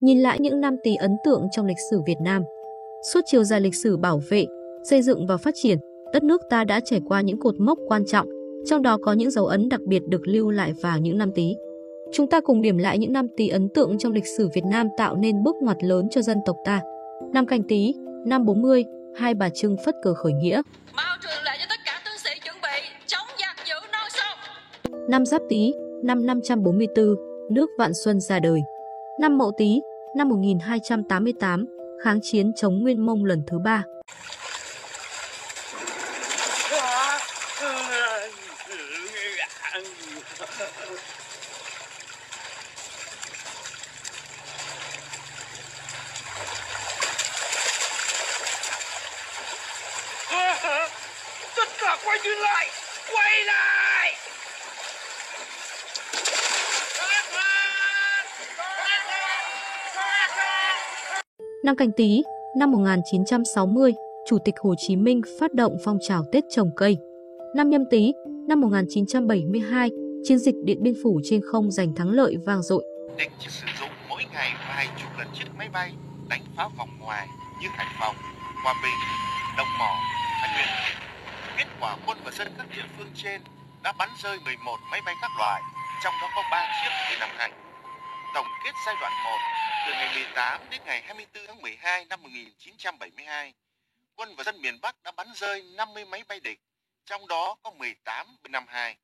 Nhìn lại những năm Tý ấn tượng trong lịch sử Việt Nam, suốt chiều dài lịch sử bảo vệ, xây dựng và phát triển, đất nước ta đã trải qua những cột mốc quan trọng, trong đó có những dấu ấn đặc biệt được lưu lại vào những năm Tý. Chúng ta cùng điểm lại những năm Tý ấn tượng trong lịch sử Việt Nam tạo nên bước ngoặt lớn cho dân tộc ta. Năm Canh Tý, năm 40, Hai Bà Trưng phất cờ khởi nghĩa. Mau truyền lệnh cho tất cả tướng sĩ chuẩn bị chống giặc giữ non sông. Năm Giáp Tý, năm 544, nước Vạn Xuân ra đời. Năm Mậu Tý, năm 1288, kháng chiến chống Nguyên Mông lần thứ ba. Tất cả quay lại Quay lại Năm Canh Tý, năm 1960, Chủ tịch Hồ Chí Minh phát động phong trào Tết trồng cây. Năm Nhâm Tý, năm 1972, chiến dịch Điện Biên Phủ trên không giành thắng lợi vang dội. Địch chỉ sử dụng mỗi ngày vài chục lần chiếc máy bay đánh phá vòng ngoài như Hải Phòng, Hòa Bình, Đồng Mỏ, Thái Nguyên. Kết quả quân và dân các địa phương trên đã bắn rơi 11 máy bay các loại, trong đó có 3 chiếc bị nằm hành. Tổng kết giai đoạn 1 từ ngày 18 đến ngày 24 tháng 12 năm 1972, quân và dân miền Bắc đã bắn rơi 50 máy bay địch, trong đó có 18 B-52.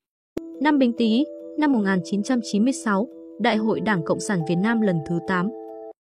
Năm Bính Tý, năm 1996, Đại hội Đảng Cộng sản Việt Nam lần thứ 8